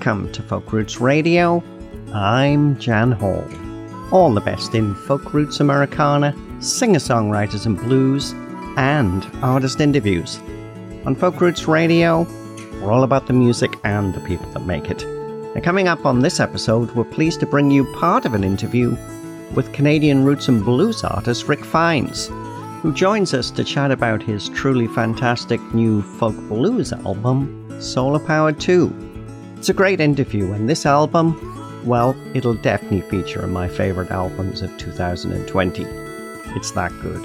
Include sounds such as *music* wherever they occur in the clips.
Welcome to Folk Roots Radio. I'm Jan Hall. All the best in folk roots Americana, singer songwriters and blues, and artist interviews. On Folk Roots Radio, we're all about the music and the people that make it. And coming up on this episode, we're pleased to bring you part of an interview with Canadian roots and blues artist Rick Fines, who joins us to chat about his truly fantastic new folk blues album, Solar Power 2. It's a great interview, and this album, well, it'll definitely feature in my favourite albums of 2020. It's that good.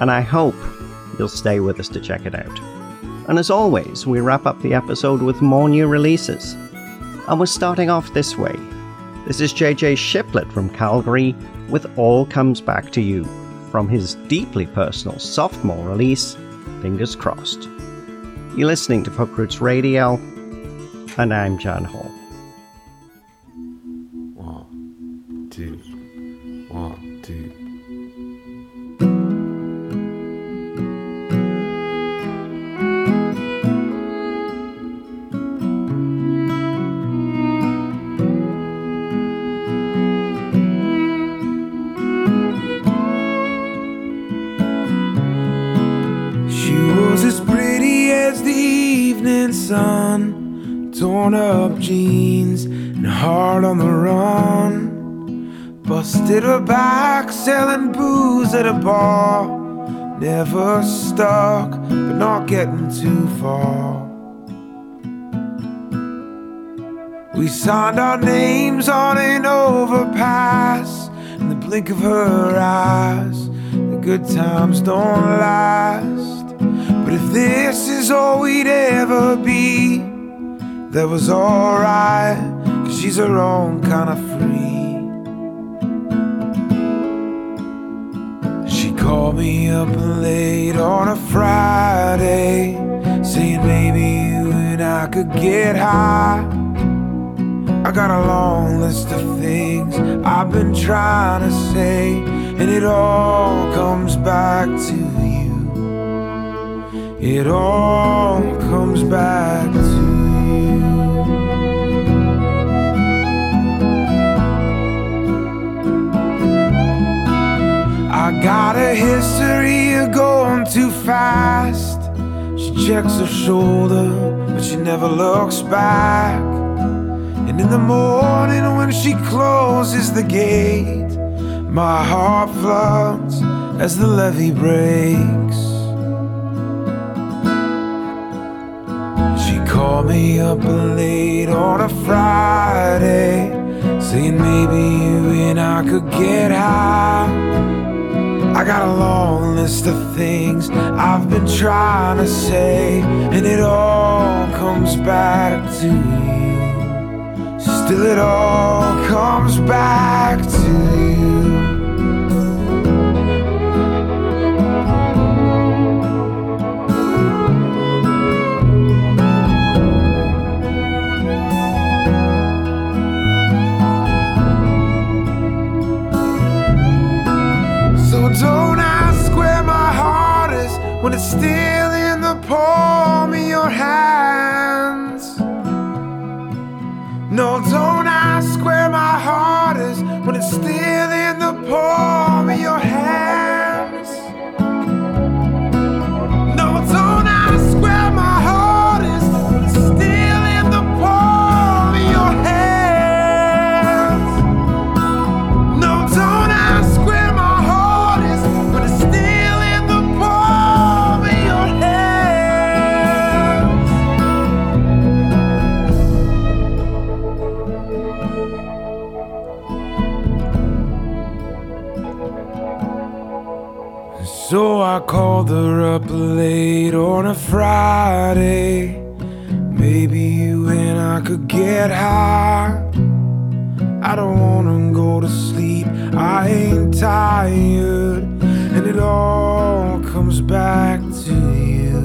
And I hope you'll stay with us to check it out. And as always, we wrap up the episode with more new releases. And we're starting off this way. This is JJ Shiplett from Calgary with All Comes Back to You from his deeply personal sophomore release, Fingers Crossed. You're listening to Folk Roots Radio, and I'm John Hall. One, two, one, two. She was as pretty as the evening sun, torn up jeans and hard on the run. Busted her back selling booze at a bar. Never stuck, but not getting too far. We signed our names on an overpass in the blink of her eyes. The good times don't last. But if this is all we'd ever be, that was alright, cause she's her own kind of free. She called me up late on a Friday, saying maybe you and I could get high. I got a long list of things I've been trying to say, and it all comes back to you. It all comes back to I got a history of going too fast. She checks her shoulder, but she never looks back. And in the morning when she closes the gate, my heart floods as the levee breaks. She called me up late on a Friday, saying maybe you and I could get high. I got a long list of things I've been trying to say, and it all comes back to you. Still, it all comes back to you. Still in the palm up late on a Friday. Maybe you and I could get high. I don't wanna go to sleep. I ain't tired, and it all comes back to you.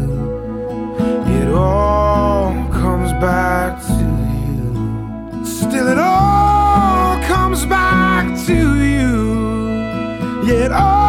It all comes back to you. Still, it all comes back to you. Yeah, it all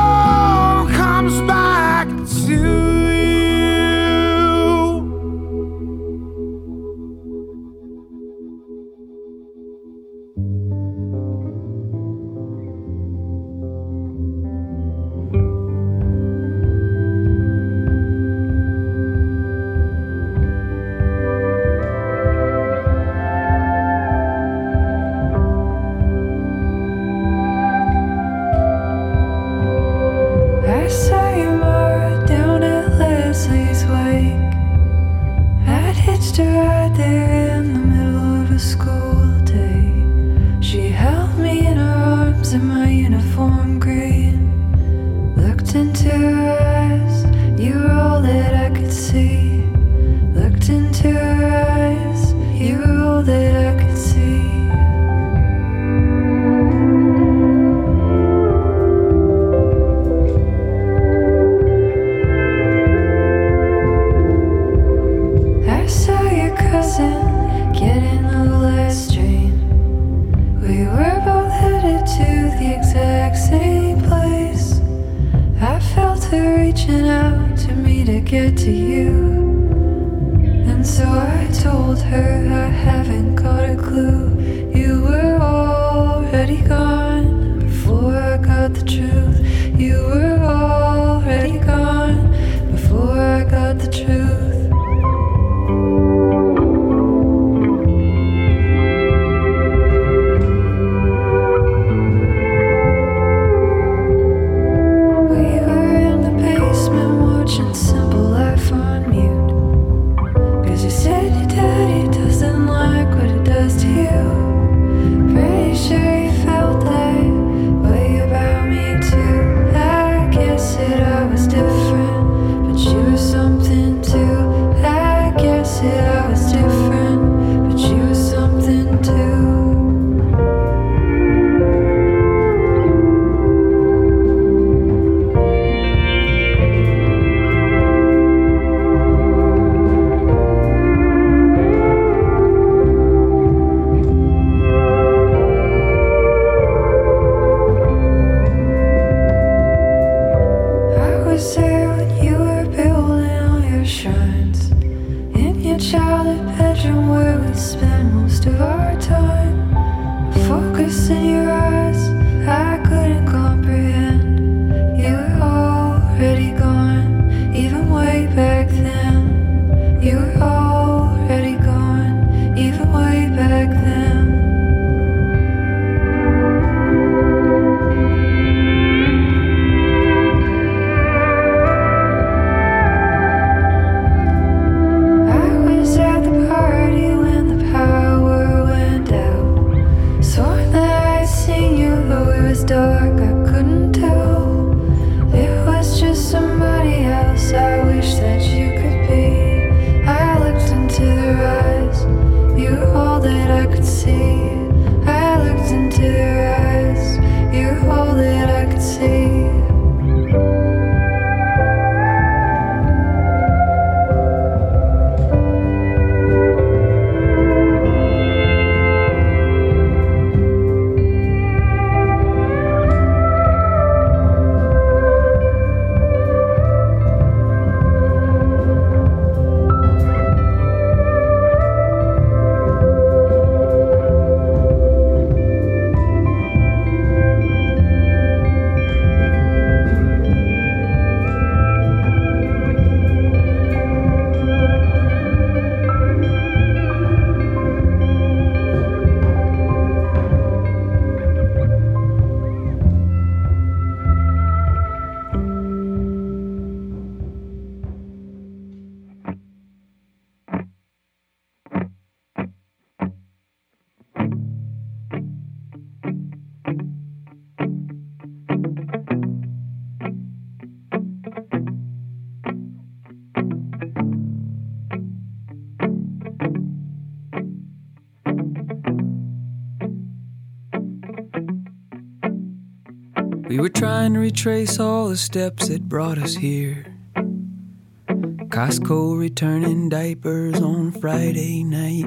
We were trying to retrace all the steps that brought us here. Costco returning diapers on Friday night.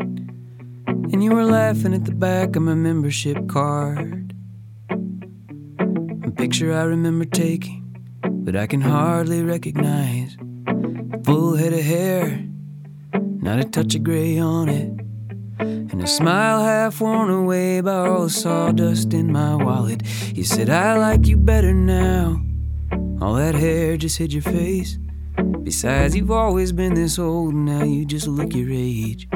And you were laughing at the back of my membership card. A picture I remember taking, but I can hardly recognize. Full head of hair, not a touch of gray on it. And a smile half worn away by all the sawdust in my wallet. You said, I like you better now. All that hair just hid your face. Besides, you've always been this old, now you just look your age.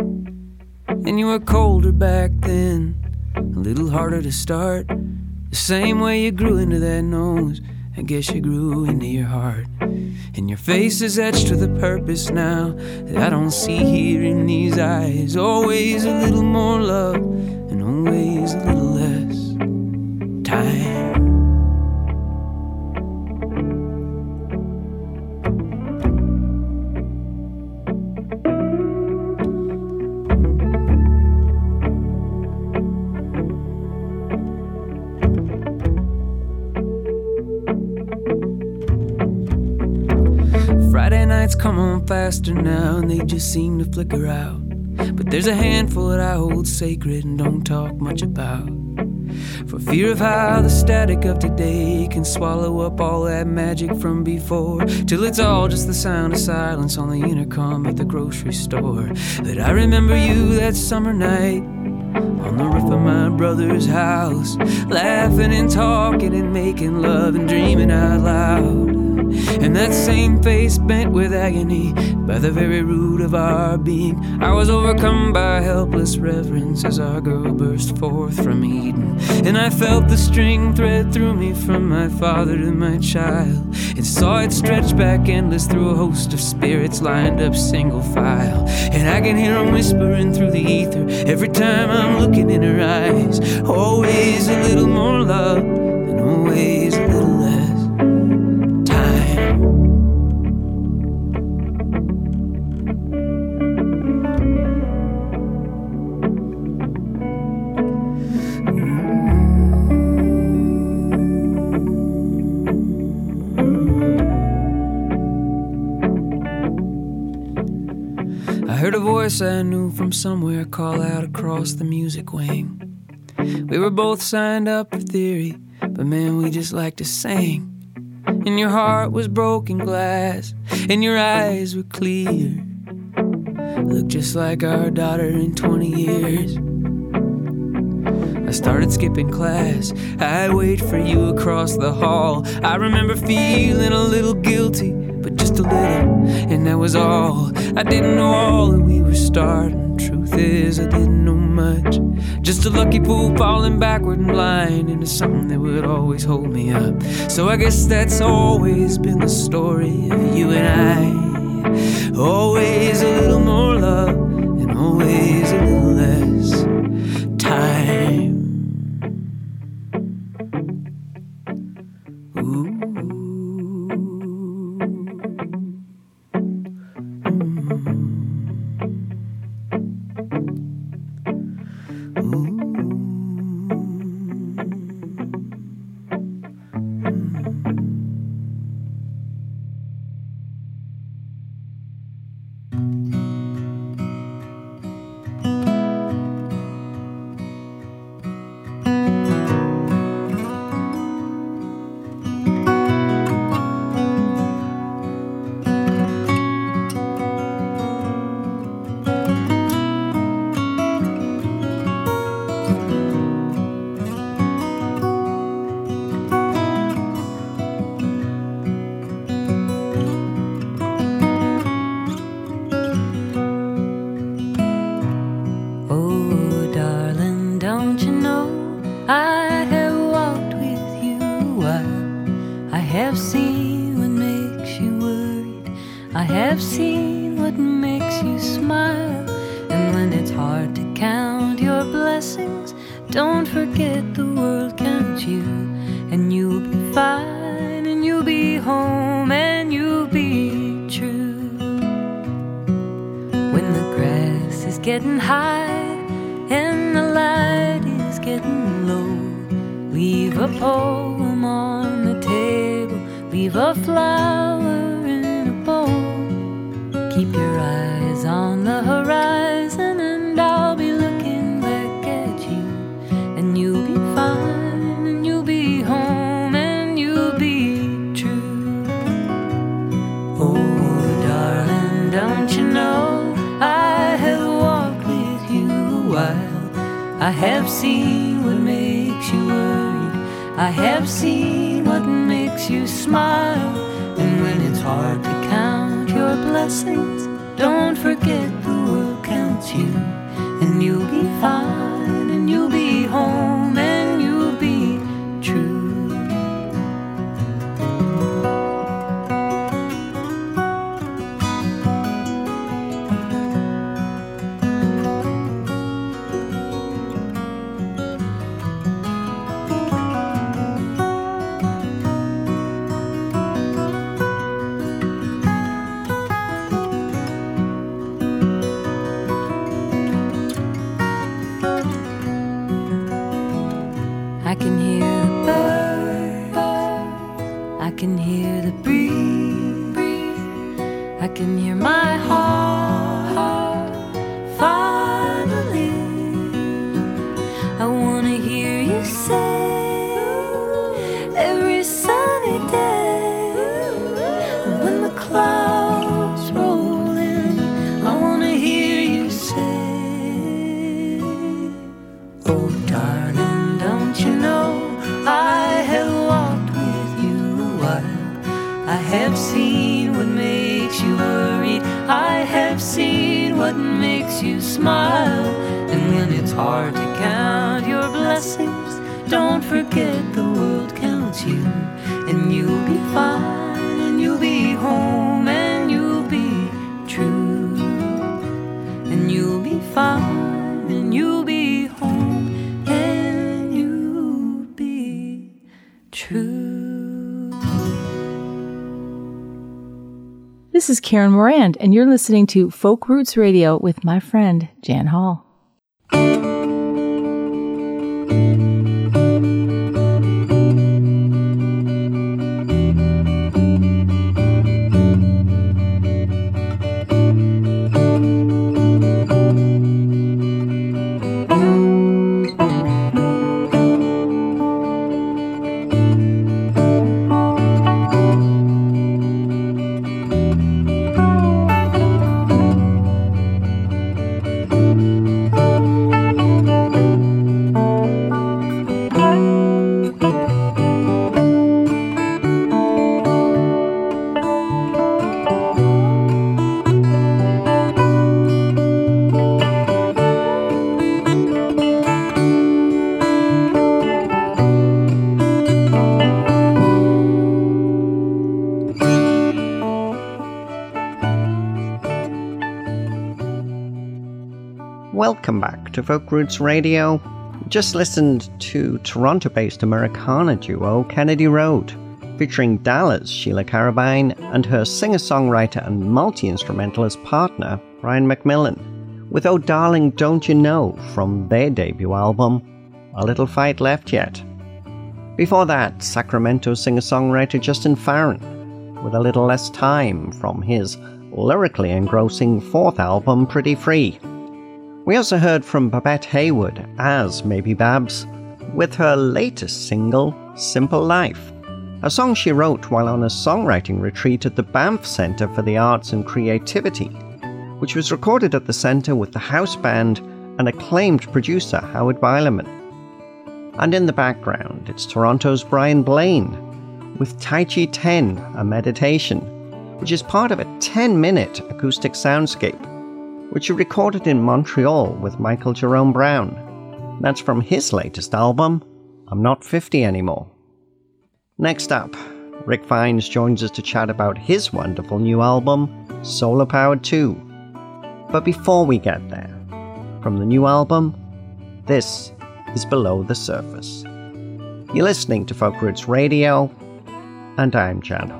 And you were colder back then, a little harder to start. The same way you grew into that nose, I guess you grew into your heart. And your face is etched with a purpose now that I don't see here in these eyes. Always a little more love, and always Nights come on faster now, and they just seem to flicker out. But there's a handful that I hold sacred and don't talk much about. For fear of how the static of today can swallow up all that magic from before, till it's all just the sound of silence on the intercom at the grocery store. But I remember you that summer night on the roof of my brother's house, laughing and talking and making love and dreaming out loud. And that same face bent with agony by the very root of our being. I was overcome by helpless reverence as our girl burst forth from Eden. And I felt the string thread through me from my father to my child, and saw it stretch back endless through a host of spirits lined up single file. And I can hear them whispering through the ether every time I'm looking in her eyes. Always a little more love, than always voice I knew from somewhere call out across the music wing. We were both signed up for theory, but man, we just like to sing. And your heart was broken glass, and your eyes were clear. Look just like our daughter in 20 years. I started skipping class. I'd wait for you across the hall. I remember feeling a little guilty, but just a little, and that was all. I didn't know all that we were starting. Truth is, I didn't know much. Just a lucky fool falling backward and blind into something that would always hold me up. So I guess that's always been the story of you and I. Always a little more love, and always a little getting high and the light is getting low, leave a poem on the table, leave a flower have seen what makes you worried. I have seen what makes you smile. And when it's hard to count your blessings, don't forget the world counts you. And you'll be fine, you smile. And when it's hard to count your blessings, don't forget the world counts you. And you'll be fine, and you'll be home, and you'll be true. And you'll be fine, This is Karen Morand, and you're listening to Folk Roots Radio with my friend Jan Hall. To Folk Roots Radio. Just listened to Toronto based Americana duo Kennedy Road, featuring Dallas Sheila Carabine and her singer songwriter and multi instrumentalist partner, Brian McMillan, with Oh Darling Don't You Know from their debut album, A Little Fight Left Yet. Before that, Sacramento singer songwriter Justin Farren, with a little less time from his lyrically engrossing fourth album, Pretty Free. We also heard from Babette Haywood as Maybe Babs with her latest single, Simple Life, a song she wrote while on a songwriting retreat at the Banff Centre for the Arts and Creativity, which was recorded at the centre with the house band and acclaimed producer Howard Bilerman. And in the background, it's Toronto's Brian Blain with Tai Chi 10, a meditation, which is part of a 10 minute acoustic soundscape which he recorded in Montreal with Michael Jerome Brown. That's from his latest album, I'm Not 50 Anymore. Next up, Rick Fines joins us to chat about his wonderful new album, Solar Powered 2. But before we get there, from the new album, this is Below the Surface. You're listening to Folk Roots Radio, and I'm Jan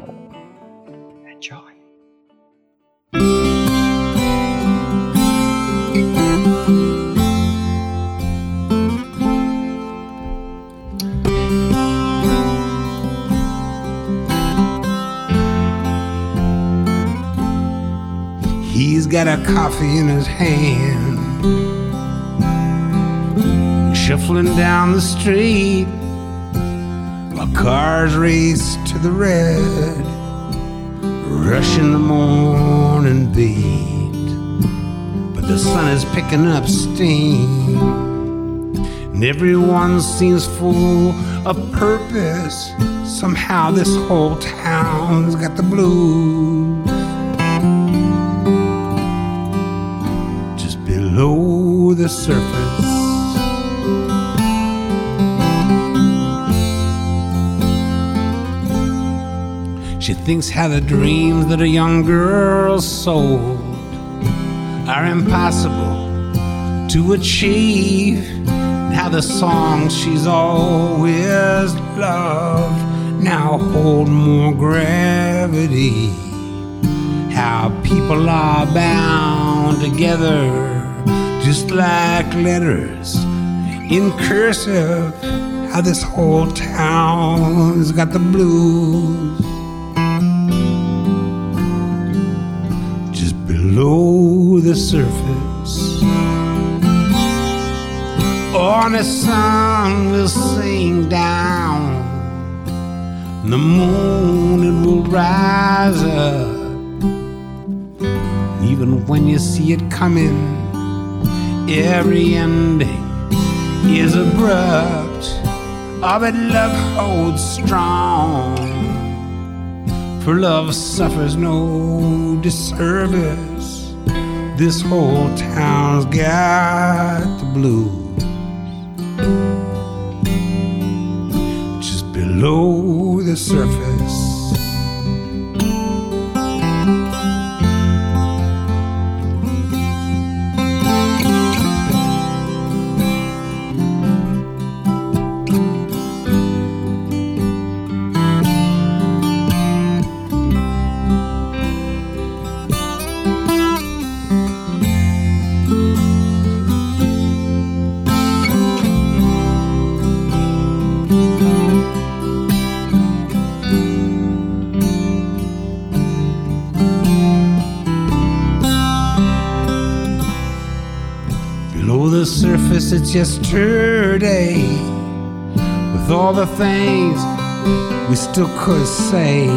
He's a coffee in his hand, shuffling down the street while cars race to the red, rushing the morning beat. But the sun is picking up steam, and everyone seems full of purpose. Somehow, this whole town's got the blues. The surface. She thinks how the dreams that a young girl sold are impossible to achieve, how the songs she's always loved now hold more gravity. How people are bound together just like letters in cursive how this whole town's got the blues just below the surface on the sun will sing down the moon it will rise up. Even when you see it coming, every ending is abrupt. Oh, but love holds strong. For love suffers no disservice. This whole town's got the blues. Just below the surface. It's yesterday. With all the things we still could say.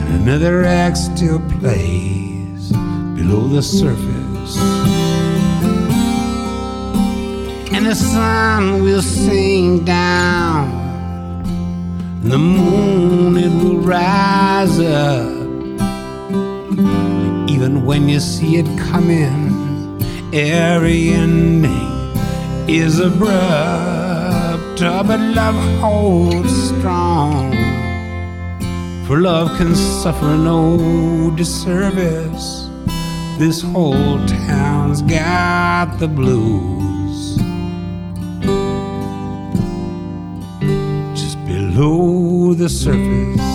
And another act still plays below the surface. And the sun will sink down. And the moon, it will rise up. Even when you see it coming every ending is abrupt, uh, but love holds strong. For love can suffer no disservice. This whole town's got the blues. Just below the surface.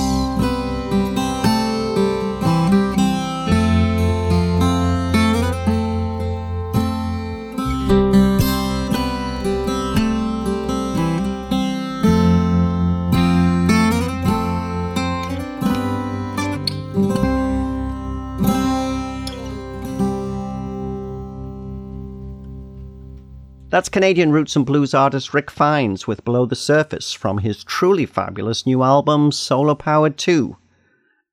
That's Canadian roots and blues artist Rick Fines with Below the Surface from his truly fabulous new album Solar Powered 2.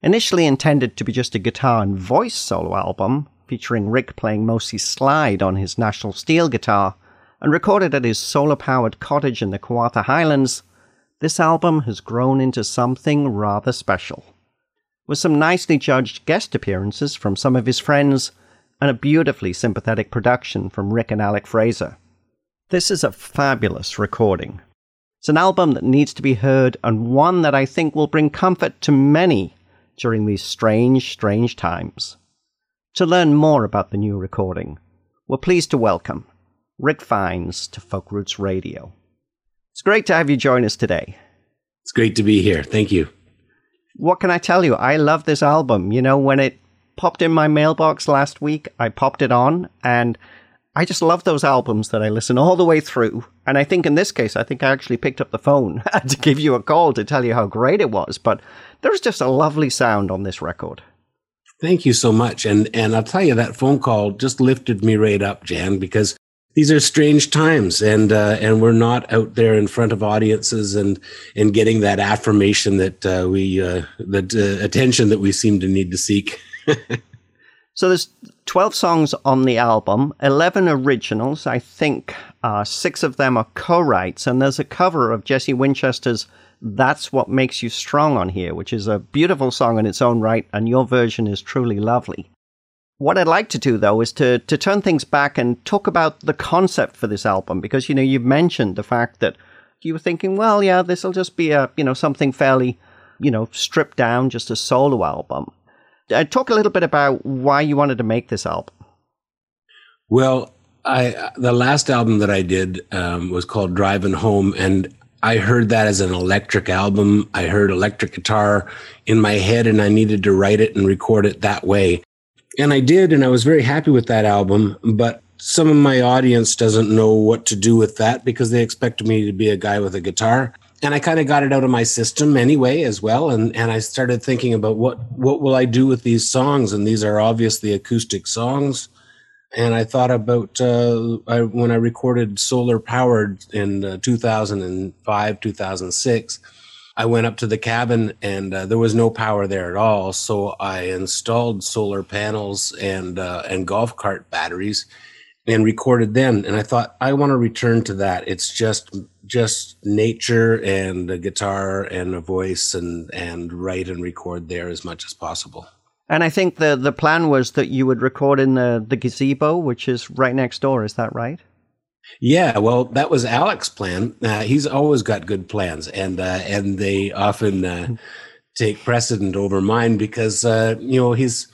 Initially intended to be just a guitar and voice solo album, featuring Rick playing mostly slide on his National Steel guitar, and recorded at his solar powered cottage in the Kawartha Highlands, this album has grown into something rather special. With some nicely judged guest appearances from some of his friends, and a beautifully sympathetic production from Rick and Alec Fraser. This is a fabulous recording. It's an album that needs to be heard and one that I think will bring comfort to many during these strange, strange times. To learn more about the new recording, we're pleased to welcome Rick Fines to Folk Roots Radio. It's great to have you join us today. It's great to be here. Thank you. What can I tell you? I love this album. You know, when it popped in my mailbox last week, I popped it on and I just love those albums that I listen all the way through. And I think in this case, I think I actually picked up the phone *laughs* to give you a call to tell you how great it was. But there's just a lovely sound on this record. Thank you so much. And and I'll tell you that phone call just lifted me right up, Jan, because these are strange times, and uh, and we're not out there in front of audiences and and getting that affirmation that uh, we uh, that uh, attention that we seem to need to seek. *laughs* So there's 12 songs on the album, 11 originals. I think uh, six of them are co-writes, and there's a cover of Jesse Winchester's "That's What Makes You Strong" on here, which is a beautiful song in its own right, and your version is truly lovely. What I'd like to do though is to to turn things back and talk about the concept for this album, because you know you've mentioned the fact that you were thinking, well, yeah, this will just be a you know something fairly you know stripped down, just a solo album uh, talk a little bit about why you wanted to make this album. Well, I the last album that I did um, was called Driving Home, and I heard that as an electric album. I heard electric guitar in my head, and I needed to write it and record it that way. And I did, and I was very happy with that album. But some of my audience doesn't know what to do with that because they expect me to be a guy with a guitar and I kind of got it out of my system anyway as well and and I started thinking about what what will I do with these songs and these are obviously acoustic songs and I thought about uh, I, when I recorded Solar Powered in uh, 2005 2006 I went up to the cabin and uh, there was no power there at all. So I installed solar panels and uh, and golf cart batteries and recorded then. And I thought I want to return to that. It's just just nature and a guitar and a voice and and write and record there as much as possible. And I think the the plan was that you would record in the the gazebo, which is right next door. Is that right? Yeah, well, that was Alec's plan. Uh, he's always got good plans, and uh, and they often uh, take precedent over mine because uh, you know he's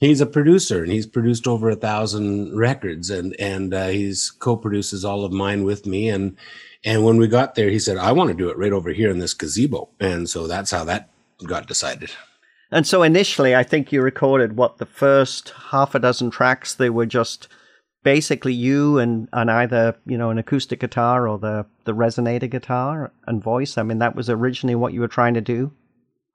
he's a producer and he's produced over a thousand records, and and uh, he's co-produces all of mine with me. And and when we got there, he said, "I want to do it right over here in this gazebo," and so that's how that got decided. And so initially, I think you recorded what the first half a dozen tracks. They were just basically you and, and either you know an acoustic guitar or the the resonator guitar and voice. I mean, that was originally what you were trying to do.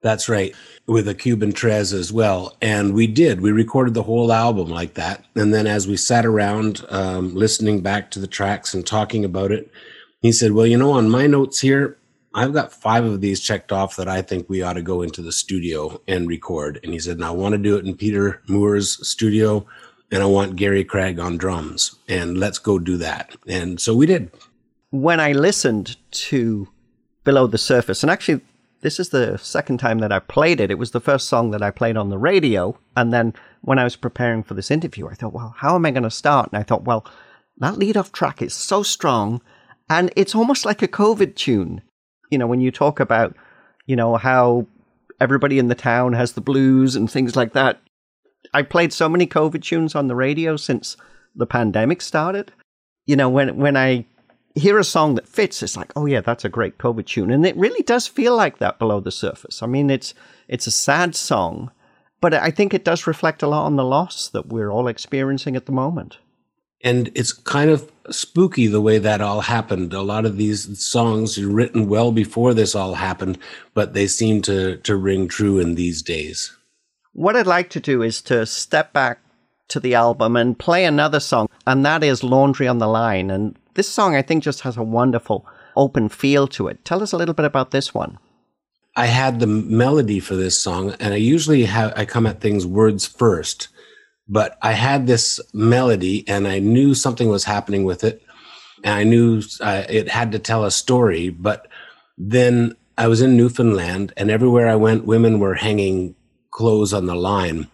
That's right, with a Cuban tres as well, and we did. We recorded the whole album like that, and then as we sat around um, listening back to the tracks and talking about it, he said, "Well, you know, on my notes here." I've got five of these checked off that I think we ought to go into the studio and record. And he said, and I want to do it in Peter Moore's studio and I want Gary Craig on drums, and let's go do that. And so we did. When I listened to Below the Surface, and actually, this is the second time that I played it. It was the first song that I played on the radio. And then when I was preparing for this interview, I thought, well, how am I going to start? And I thought, well, that lead off track is so strong and it's almost like a COVID tune. You know, when you talk about, you know, how everybody in the town has the blues and things like that, I played so many COVID tunes on the radio since the pandemic started. You know, when when I hear a song that fits, it's like, oh yeah, that's a great COVID tune, and it really does feel like that below the surface. I mean, it's it's a sad song, but I think it does reflect a lot on the loss that we're all experiencing at the moment. And it's kind of spooky the way that all happened. A lot of these songs are written well before this all happened, but they seem to to ring true in these days. What I'd like to do is to step back to the album and play another song, and that is Laundry on the Line. And this song, I think, just has a wonderful open feel to it. Tell us a little bit about this one. I had the melody for this song, and I usually have I come at things words first, but I had this melody, and I knew something was happening with it, and I knew uh, it had to tell a story. But then I was in Newfoundland, and everywhere I went, women were hanging clothes on the line.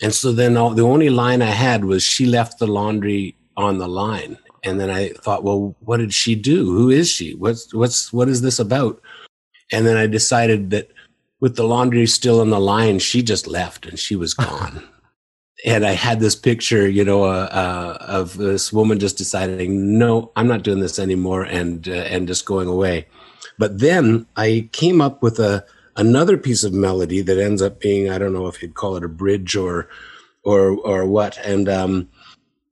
And so then all, the only line I had was she left the laundry on the line. And then I thought, well, what did she do? Who is she? What's what's what is this about? And then I decided that with the laundry still on the line, she just left and she was gone. And I had this picture, you know, uh, uh, of this woman just deciding, no, I'm not doing this anymore, and uh, and just going away. But then I came up with a another piece of melody that ends up being I don't know if you'd call it a bridge or or or what and um,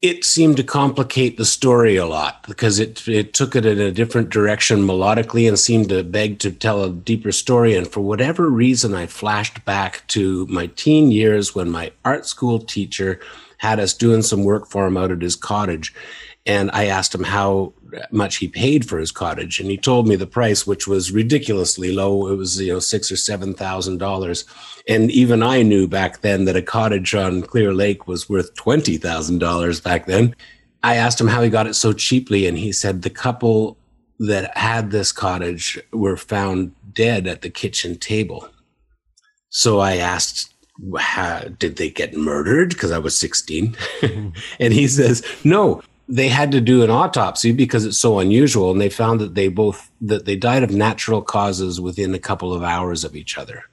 it seemed to complicate the story a lot because it it took it in a different direction melodically and seemed to beg to tell a deeper story. And for whatever reason I flashed back to my teen years when my art school teacher had us doing some work for him out at his cottage and I asked him how much he paid for his cottage, and he told me the price, which was ridiculously low. It was you know six or seven thousand dollars, and even I knew back then that a cottage on Clear Lake was worth twenty thousand dollars back then. I asked him how he got it so cheaply, and he said the couple that had this cottage were found dead at the kitchen table. So I asked how, did they get murdered? Because I was 16. *laughs* and he says, no, they had to do an autopsy because it's so unusual and they found that they both that they died of natural causes within a couple of hours of each other.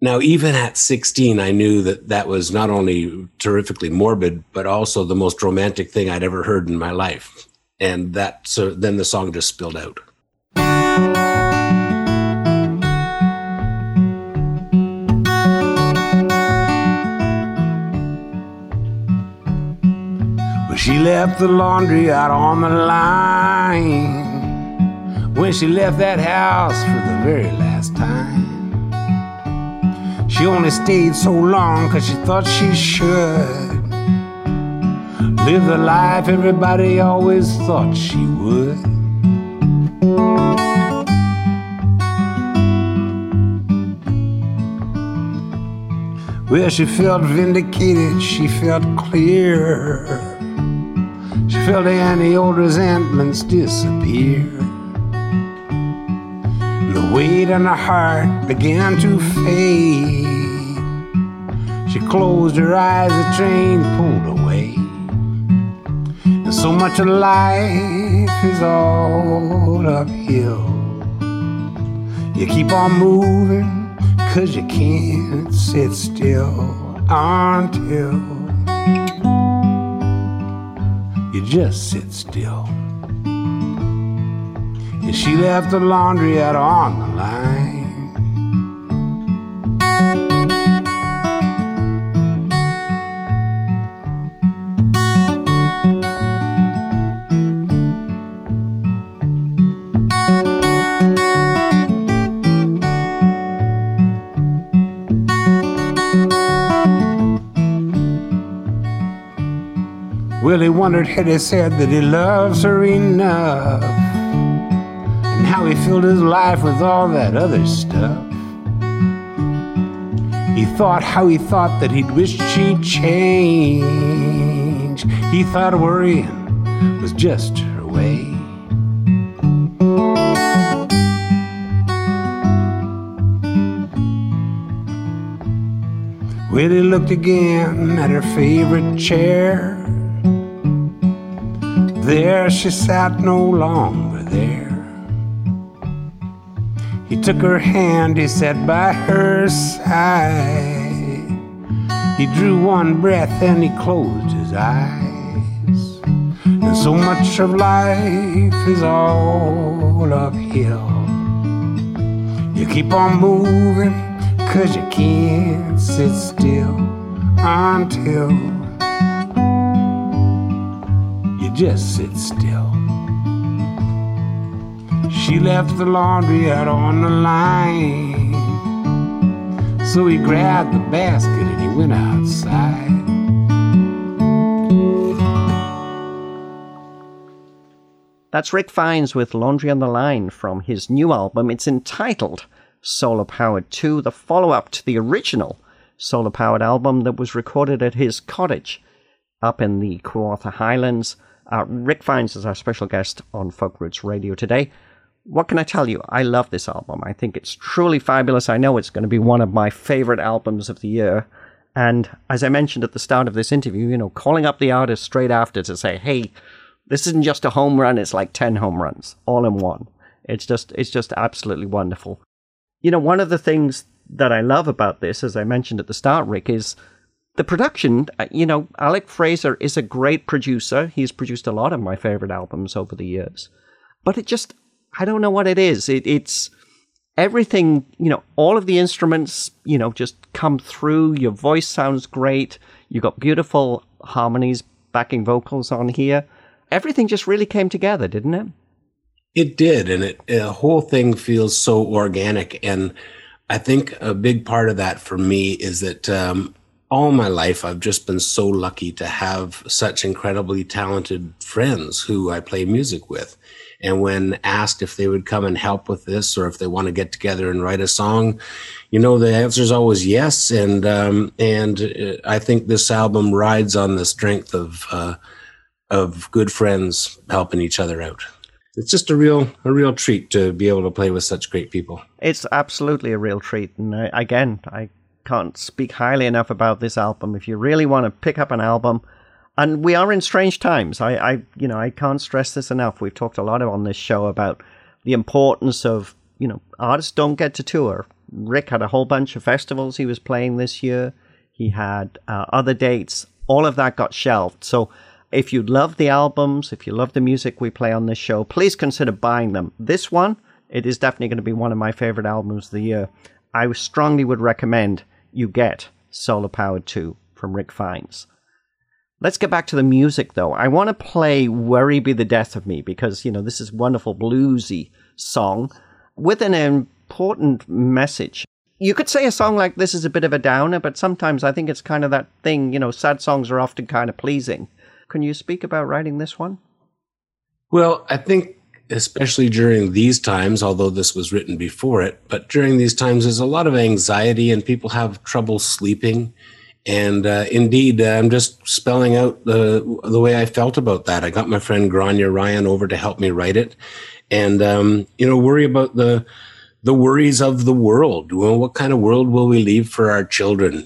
Now even at 16 i knew that that was not only terrifically morbid but also the most romantic thing i'd ever heard in my life. And that so then the song just spilled out She left the laundry out on the line when she left that house for the very last time. She only stayed so long because she thought she should live the life everybody always thought she would. Well, she felt vindicated, she felt clear. She felt any old resentments disappear. The weight on her heart began to fade. She closed her eyes, the train pulled away. And so much of life is all uphill. You keep on moving, cause you can't sit still until you just sit still. And she left the laundry out on the line. Willie wondered had he said that he loves her enough, and how he filled his life with all that other stuff. He thought how he thought that he'd wish she'd change. He thought worrying was just her way. Willie looked again at her favorite chair. There she sat no longer there. He took her hand, he sat by her side. He drew one breath and he closed his eyes. And so much of life is all uphill. You keep on moving, cause you can't sit still until just sit still. She left the laundry out on the line. So he grabbed the basket and he went outside. That's Rick Fines with Laundry on the Line from his new album. It's entitled Solar Powered 2, the follow up to the original Solar Powered album that was recorded at his cottage up in the Kawartha Highlands. Uh, Rick Fines is our special guest on Folk Roots Radio today. What can I tell you? I love this album. I think it's truly fabulous. I know it's going to be one of my favorite albums of the year. And as I mentioned at the start of this interview, you know, calling up the artist straight after to say, hey, this isn't just a home run, it's like 10 home runs all in one. It's just, it's just absolutely wonderful. You know, one of the things that I love about this, as I mentioned at the start, Rick, is the production. Uh, You know, Alec Fraser is a great producer. He's produced a lot of my favorite albums over the years. But it just, I don't know what it is. It, it's everything, you know, all of the instruments, you know, just come through. Your voice sounds great. You got beautiful harmonies, backing vocals on here. Everything just really came together, didn't it? It did, and it the whole thing feels so organic. And I think a big part of that for me is that um, all my life I've just been so lucky to have such incredibly talented friends who I play music with. And when asked if they would come and help with this or if they want to get together and write a song, you know, the answer is always yes. And um, and uh, I think this album rides on the strength of uh, of good friends helping each other out. It's just a real a real treat to be able to play with such great people. It's absolutely a real treat. And uh, again, I can't speak highly enough about this album. If you really want to pick up an album, and we are in strange times. I, I, you know, I can't stress this enough. We've talked a lot on this show about the importance of, you know, artists don't get to tour. Rick had a whole bunch of festivals he was playing this year. He had uh, other dates. All of that got shelved. So if you love the albums, if you love the music we play on this show, please consider buying them. This one, it is definitely going to be one of my favorite albums of the year. I strongly would recommend you get Solar Powered 2 from Rick Fines. Let's get back to the music though. I want to play Worry Be the Death of Me because, you know, this is wonderful bluesy song with an important message. You could say a song like this is a bit of a downer, but sometimes I think it's kind of that thing, you know, sad songs are often kind of pleasing. Can you speak about writing this one? Well, I think especially during these times, although this was written before it, but during these times, there's a lot of anxiety and people have trouble sleeping. And uh, indeed, uh, I'm just spelling out the the way I felt about that. I got my friend Grania Ryan over to help me write it, and um, you know, worry about the the worries of the world. Well, what kind of world will we leave for our children?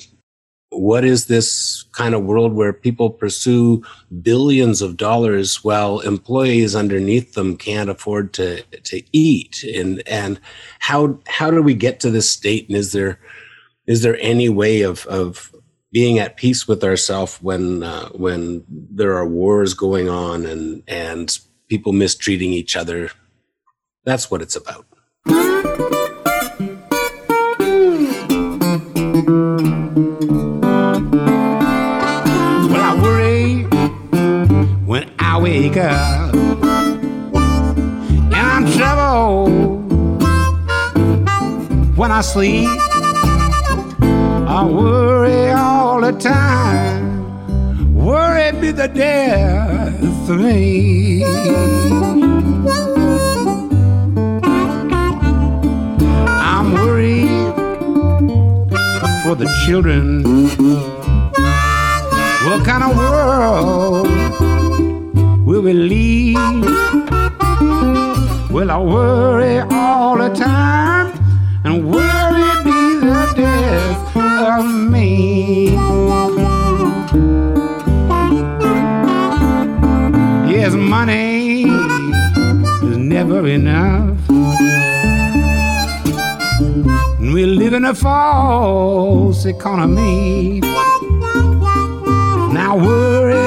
What is this kind of world where people pursue billions of dollars while employees underneath them can't afford to to eat? And and how how do we get to this state? And is there is there any way of of being at peace with ourselves when uh, when there are wars going on and and people mistreating each other? That's what it's about. Wake up, and I'm trouble when I sleep. I worry all the time. Worry be the death of me. I'm worried for the children. What kind of world will we lead? Will I worry all the time and worry be the death of me? Yes, money is never enough. And we live in a false economy. Now worry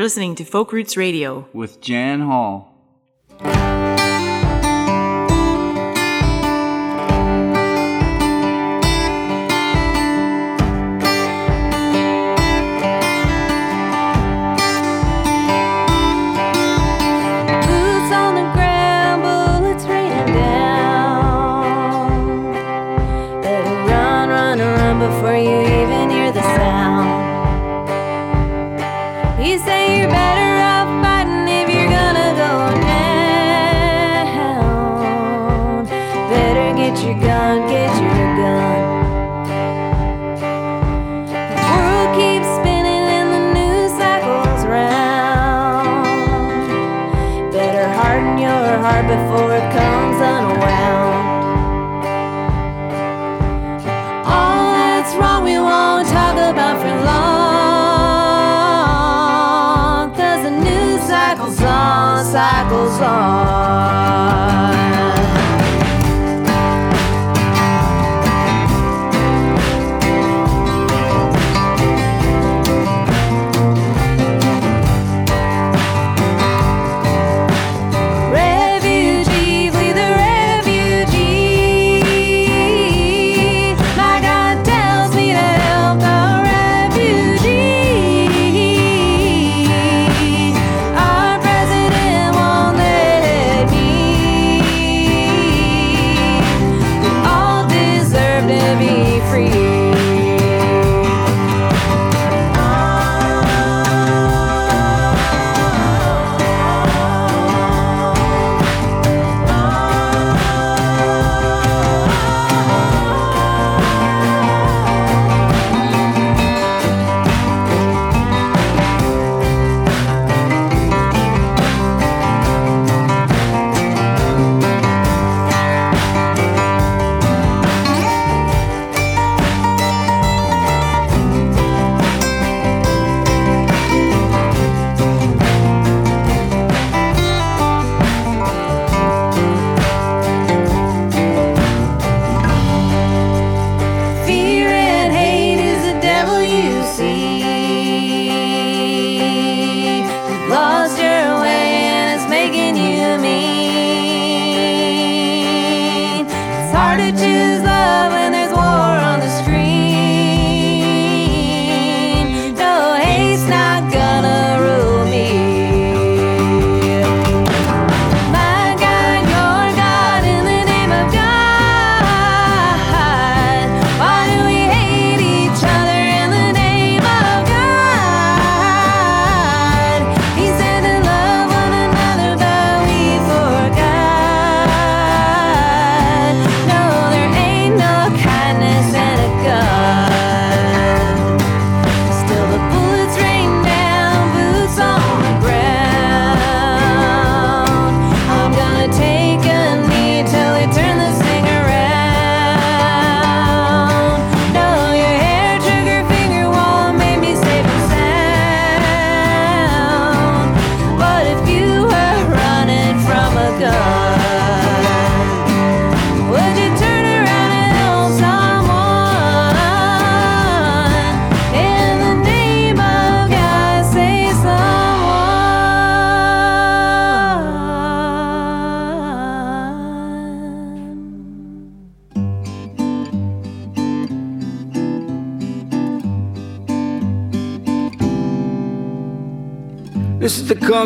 You're listening to Folk Roots Radio. with Jan Hall.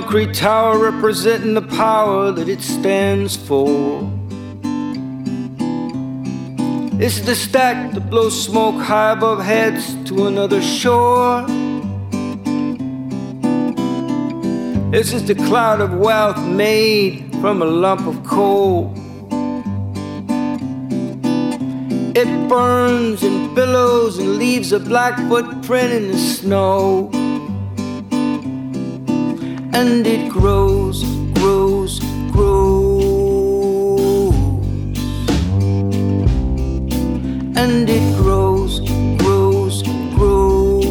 Concrete tower representing the power that it stands for. This is the stack that blows smoke high above heads to another shore. This is the cloud of wealth made from a lump of coal. It burns and billows and leaves a black footprint in the snow and it grows, grows, grows, and it grows, grows, grows.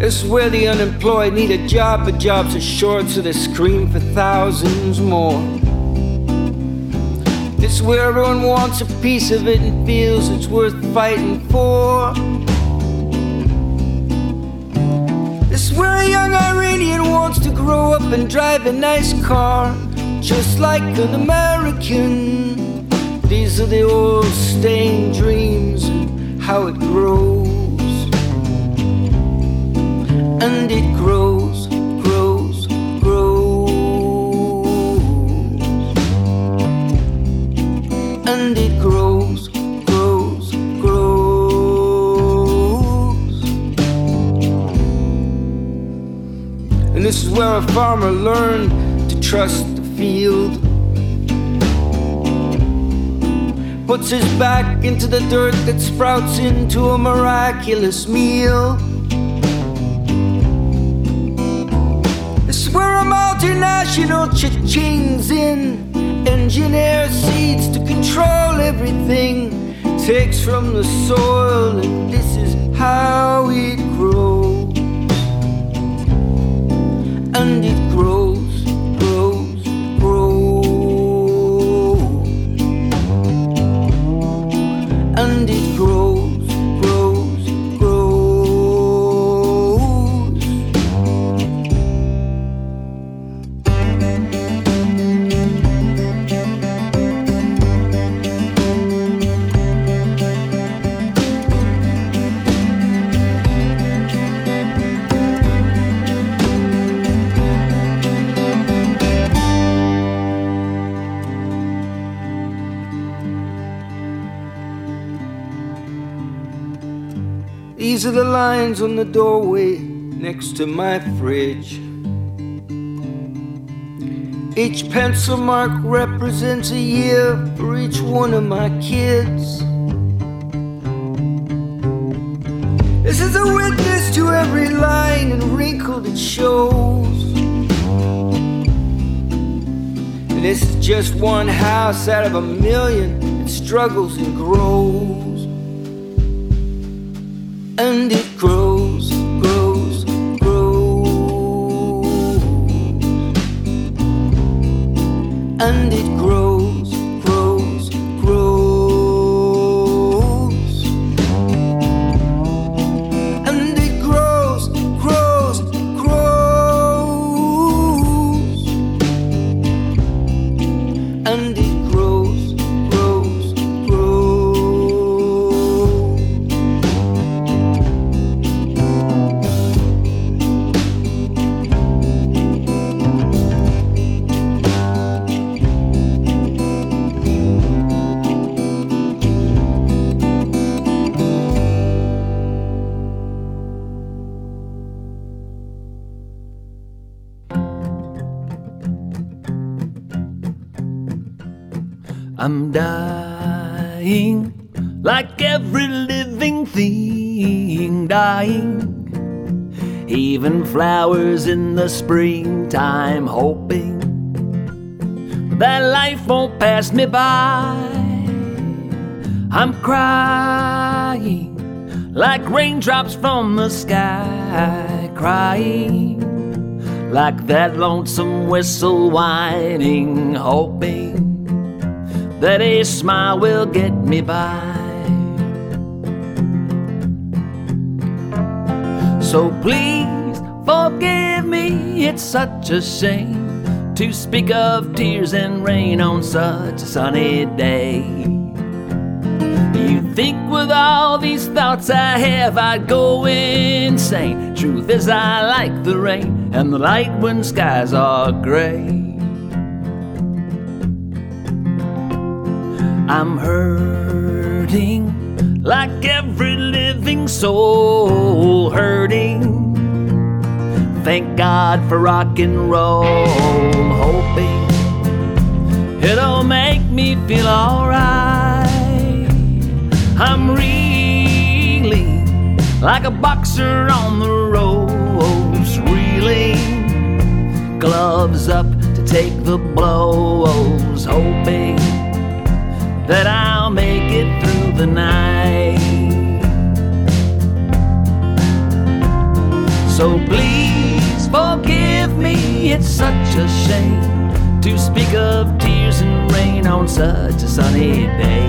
It's where the unemployed need a job, but jobs are short, so they scream for thousands more. It's where everyone wants a piece of it and feels it's worth fighting for. Where a young Iranian wants to grow up and drive a nice car, just like an American. These are the old stained dreams and how it grows. And it grows, grows, grows. And it grows, grows, this is where a farmer learned to trust the field. Puts his back into the dirt that sprouts into a miraculous meal. This is where a multinational cha-chings in. Engineer seeds to control everything. Takes from the soil, and this is how it grows. Are the lines on the doorway next to my fridge. Each pencil mark represents a year for each one of my kids. This is a witness to every line and wrinkle that shows. And this is just one house out of a million that struggles and grows. And it grows, flowers in the springtime, hoping that life won't pass me by. I'm crying like raindrops from the sky, crying like that lonesome whistle whining, hoping that a smile will get me by. So please forgive me, it's such a shame to speak of tears and rain on such a sunny day. You think with all these thoughts I have, I'd go insane. Truth is, I like the rain and the light when skies are gray. I'm hurting like every living soul hurting. Thank God for rock and roll, hoping it'll make me feel alright. I'm reeling like a boxer on the ropes, reeling, gloves up to take the blows, hoping that I'll make it through the night. So please it's such a shame to speak of tears and rain on such a sunny day.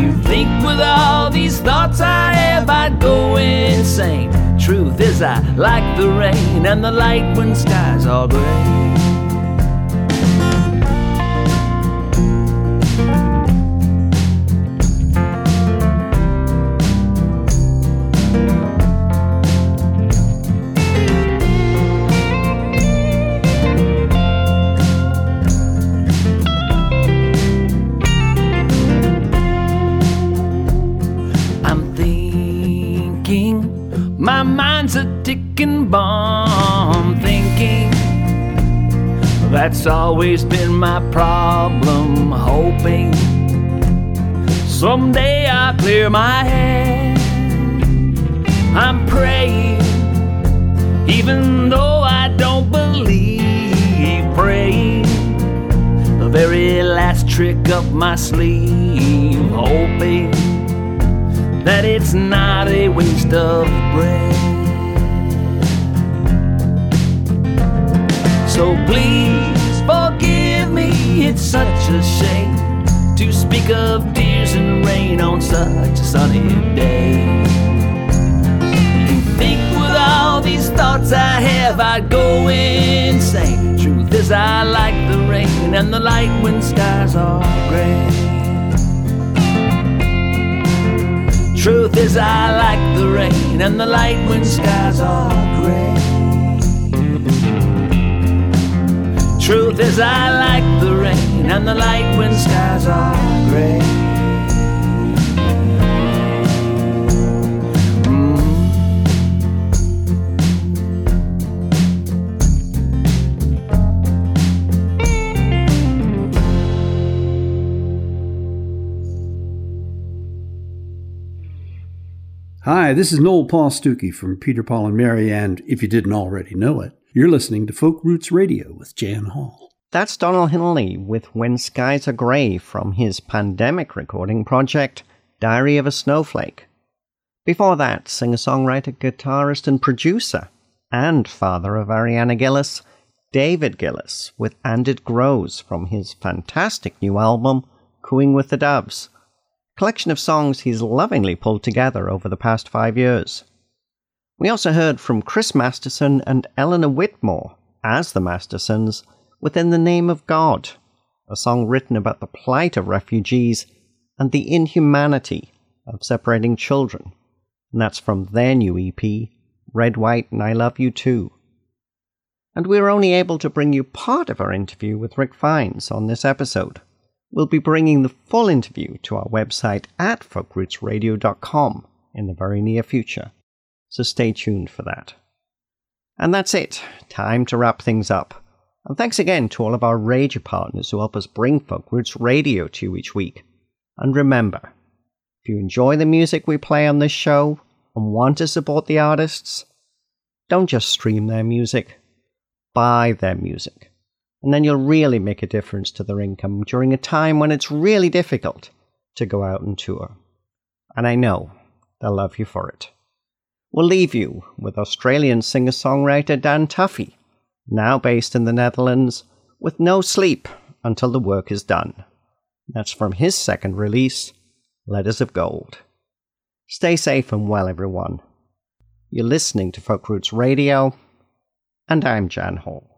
You think with all these thoughts I have, I'd go insane. Truth is, I like the rain and the light when skies are gray. My mind's a ticking bomb. Thinking, that's always been my problem. Hoping someday I'll clear my head. I'm praying, even though I don't believe, praying the very last trick up my sleeve, hoping that it's not a waste of breath. So please forgive me, it's such a shame to speak of tears and rain on such a sunny day. You think with all these thoughts I have, I'd go insane. Truth is, I like the rain and the light when skies are gray. Truth is, I like the rain and the light when skies are gray. Truth is, I like the rain and the light when skies are gray. Hi, this is Noel Paul Stookey from Peter, Paul, and Mary, and if you didn't already know it, you're listening to Folk Roots Radio with Jan Hall. That's Donald Henley with When Skies Are Grey from his pandemic recording project, Diary of a Snowflake. Before that, singer songwriter, guitarist, and producer, and father of Ariana Gillis, David Gillis with And It Grows from his fantastic new album, Cooing with the Doves, collection of songs he's lovingly pulled together over the past five years. We also heard from Chris Masterson and Eleanor Whitmore as the Mastersons Within the Name of God, a song written about the plight of refugees and the inhumanity of separating children. And that's from their new EP, Red, White, and I Love You Too. And we were only able to bring you part of our interview with Rick Fines on this episode. We'll be bringing the full interview to our website at folkrootsradio.com in the very near future, so stay tuned for that. And that's it. Time to wrap things up. And thanks again to all of our radio partners who help us bring Folk Roots Radio to you each week. And remember, if you enjoy the music we play on this show and want to support the artists, don't just stream their music, buy their music. And then you'll really make a difference to their income during a time when it's really difficult to go out and tour. And I know they'll love you for it. We'll leave you with Australian singer songwriter Dan Tuffy now based in the Netherlands, with no sleep until the work is done. That's from his second release, Letters of Gold. Stay safe and well, everyone. You're listening to Folk Roots Radio, and I'm Jan Hall.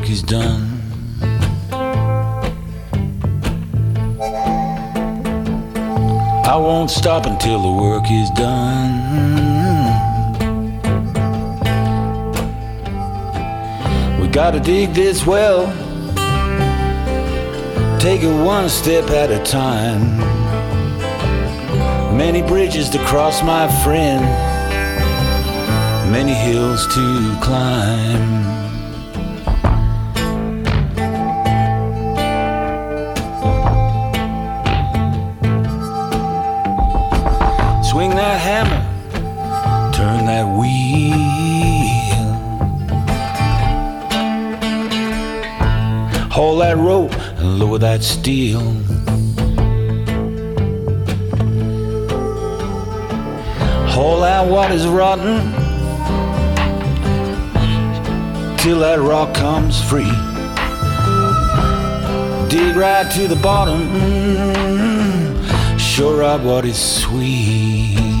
Work is done. I won't stop until the work is done. We gotta dig this well, take it one step at a time. Many bridges to cross, my friend many hills to climb. That steel. Haul out what is rotten till that rock comes free. Dig right to the bottom, sure out what is sweet.